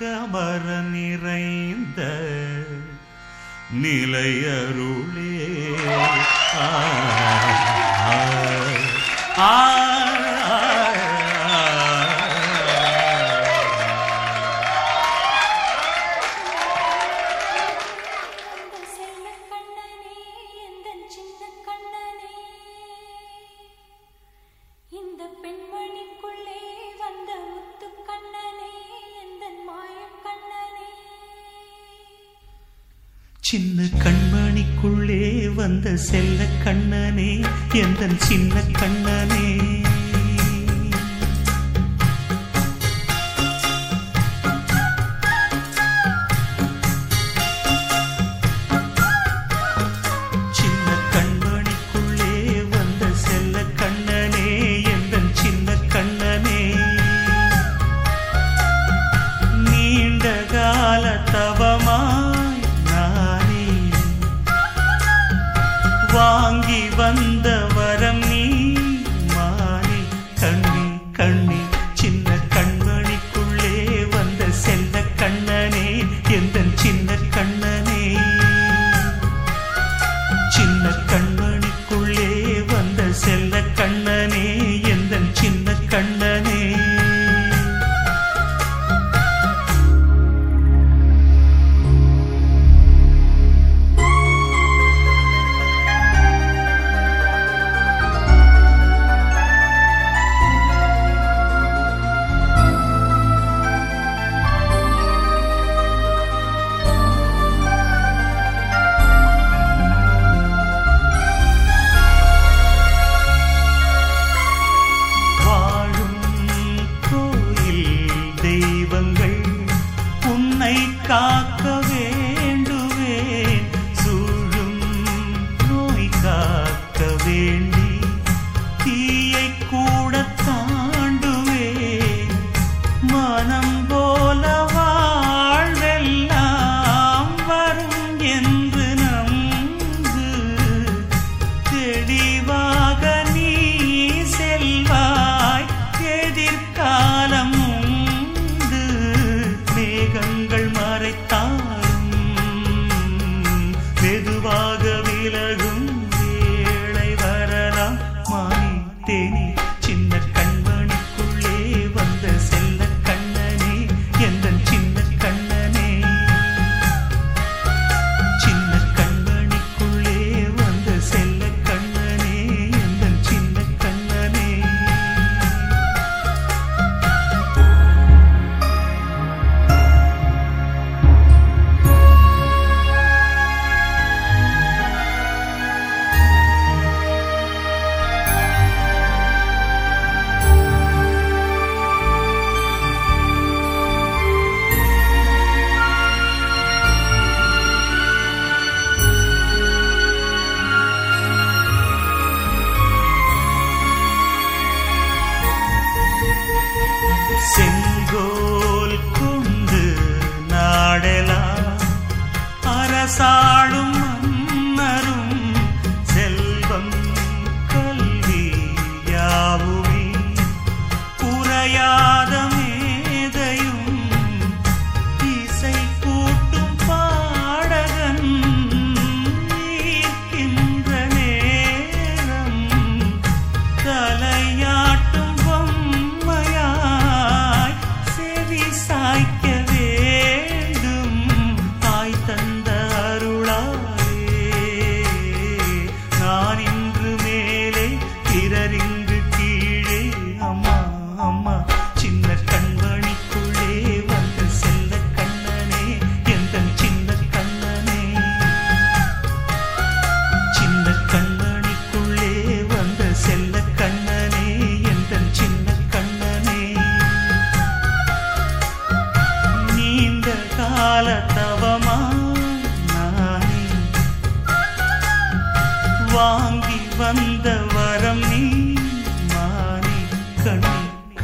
கமர நிறைந்த நிலையருளே. ஆ,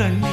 很。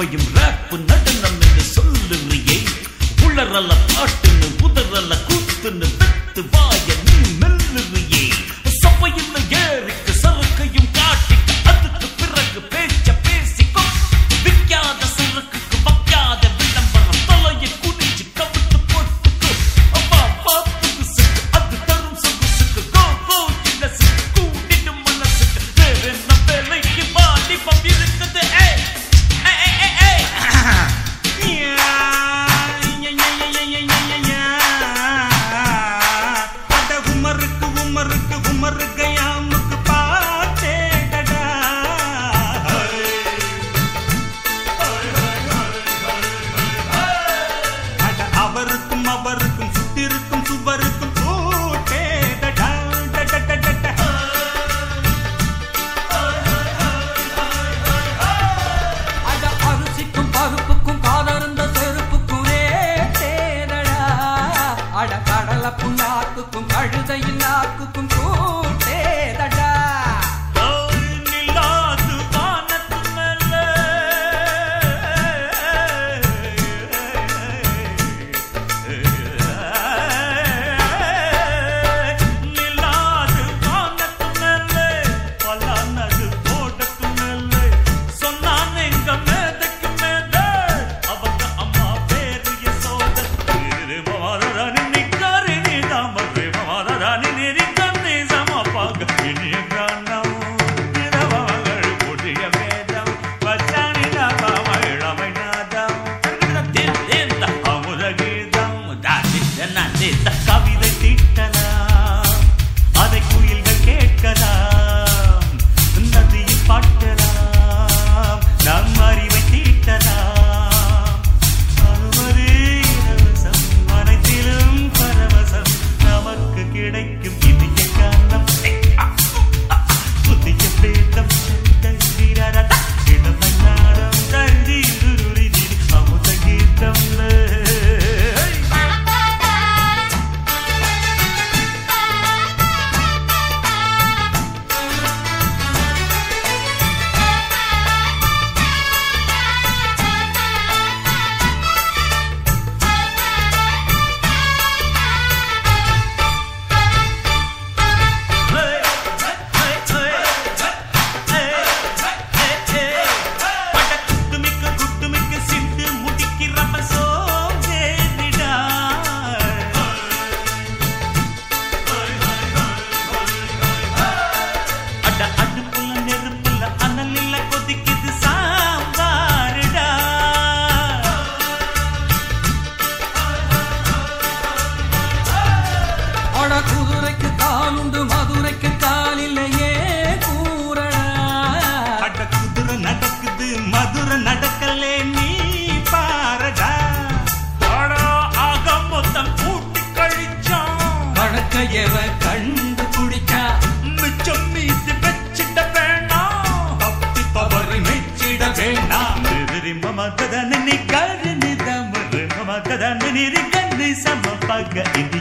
பையும் ரேப்பு நடனம் என்று சொல்லுறியே உளரல பாட்டு Allah paga e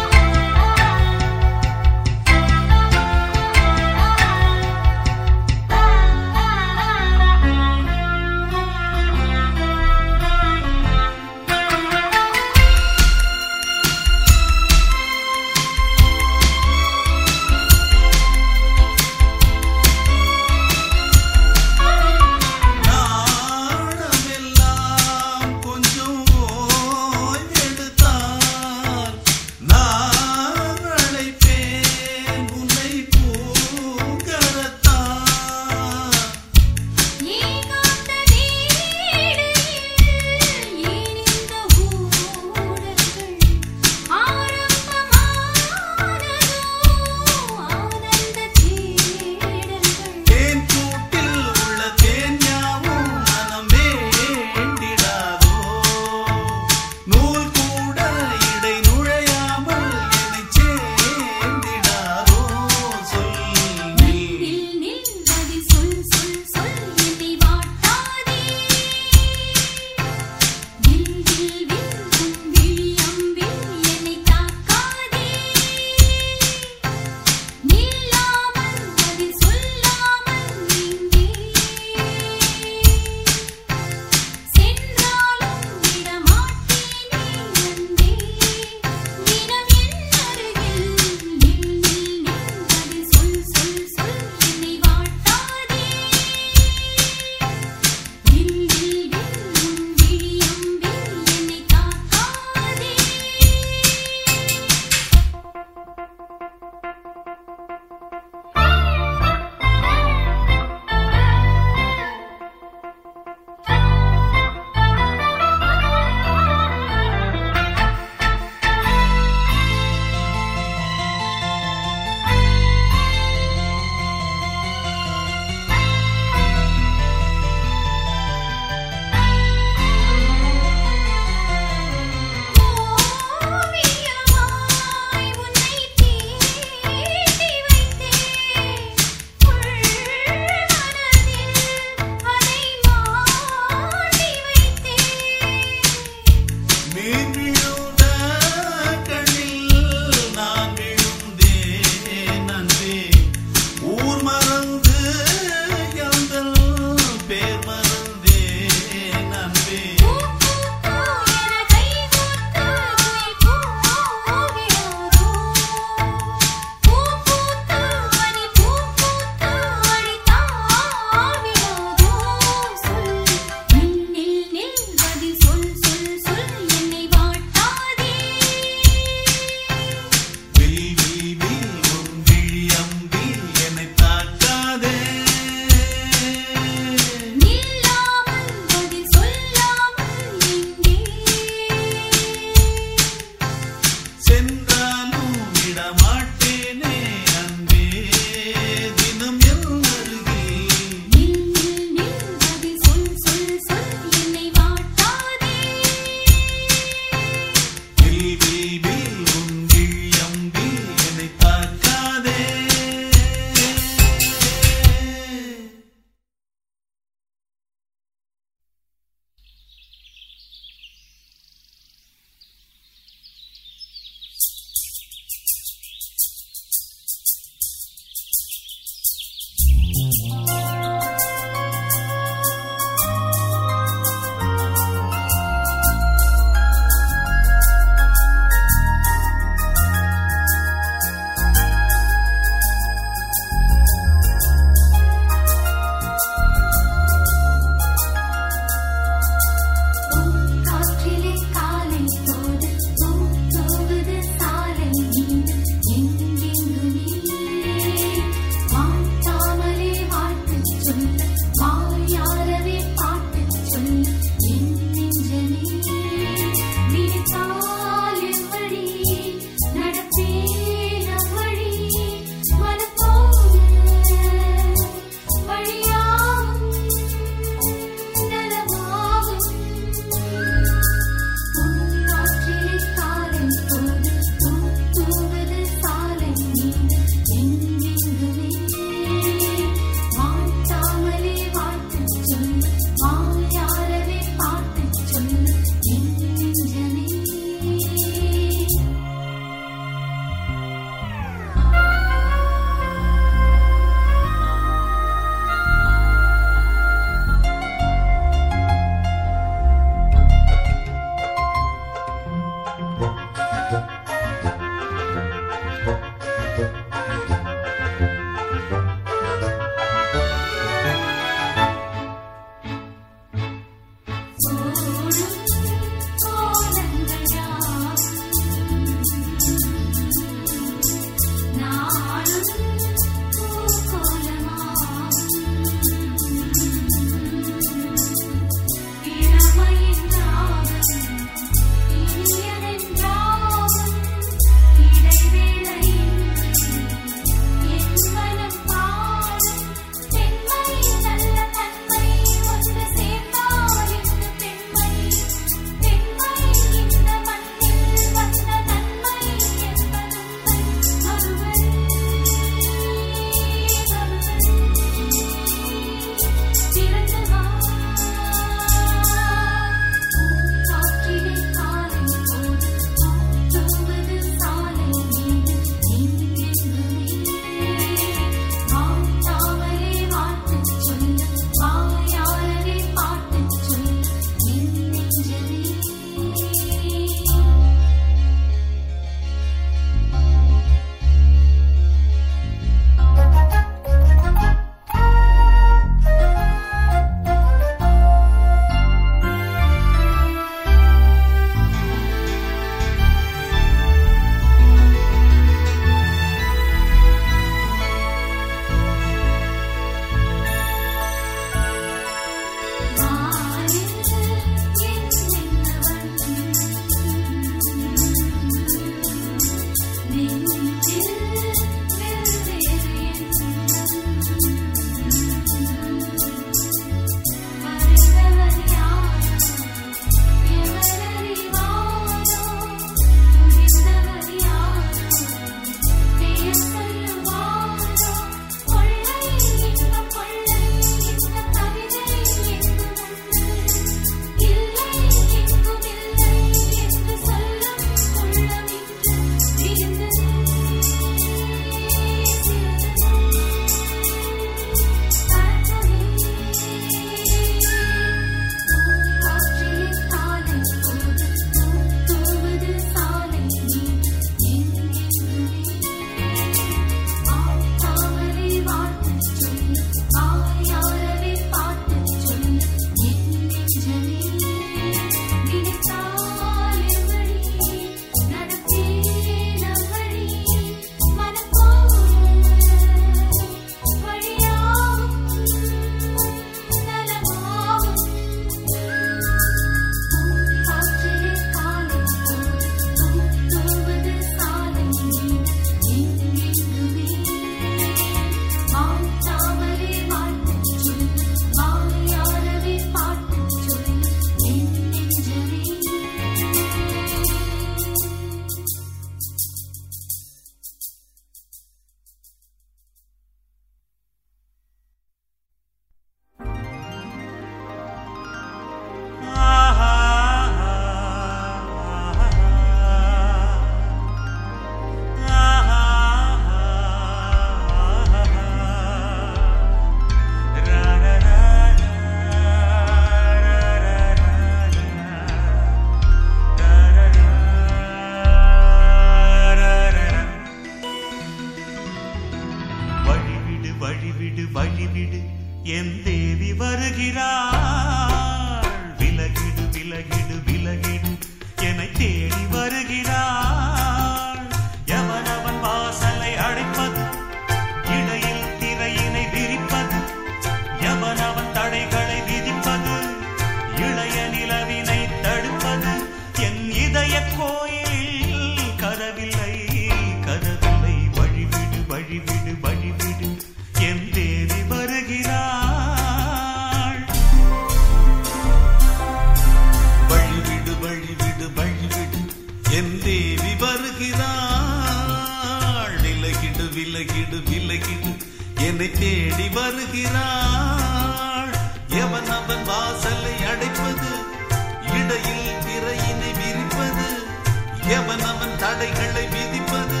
தடைகளை விதிப்பது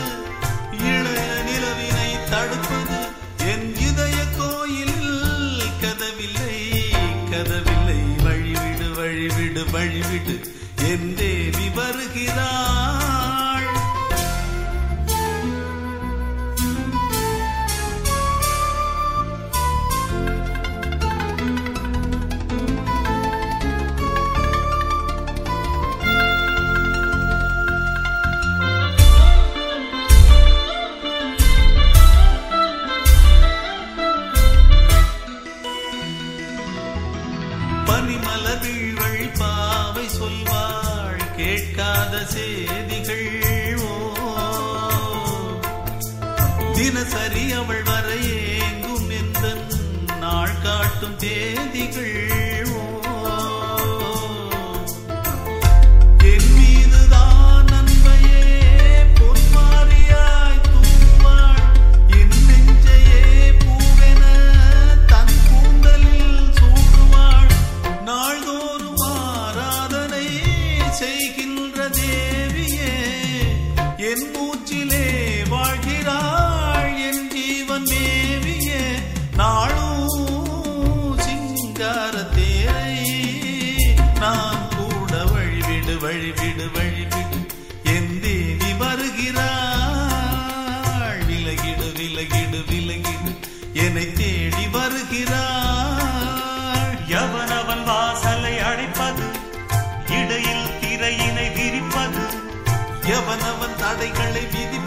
இளைய நிலவினை தடுப்பது. என் இதய கோயிலில் கதவில்லை கதவில்லை. வழிவிடு வழிவிடு வழிவிடு. என் தேவி வருகிறார் பார்க்கிறாள் எவனவன் வாசலை அழைப்பது இடையில் திரையினை விரிப்பது. எவனவன் தடைகளை விதிப்பது?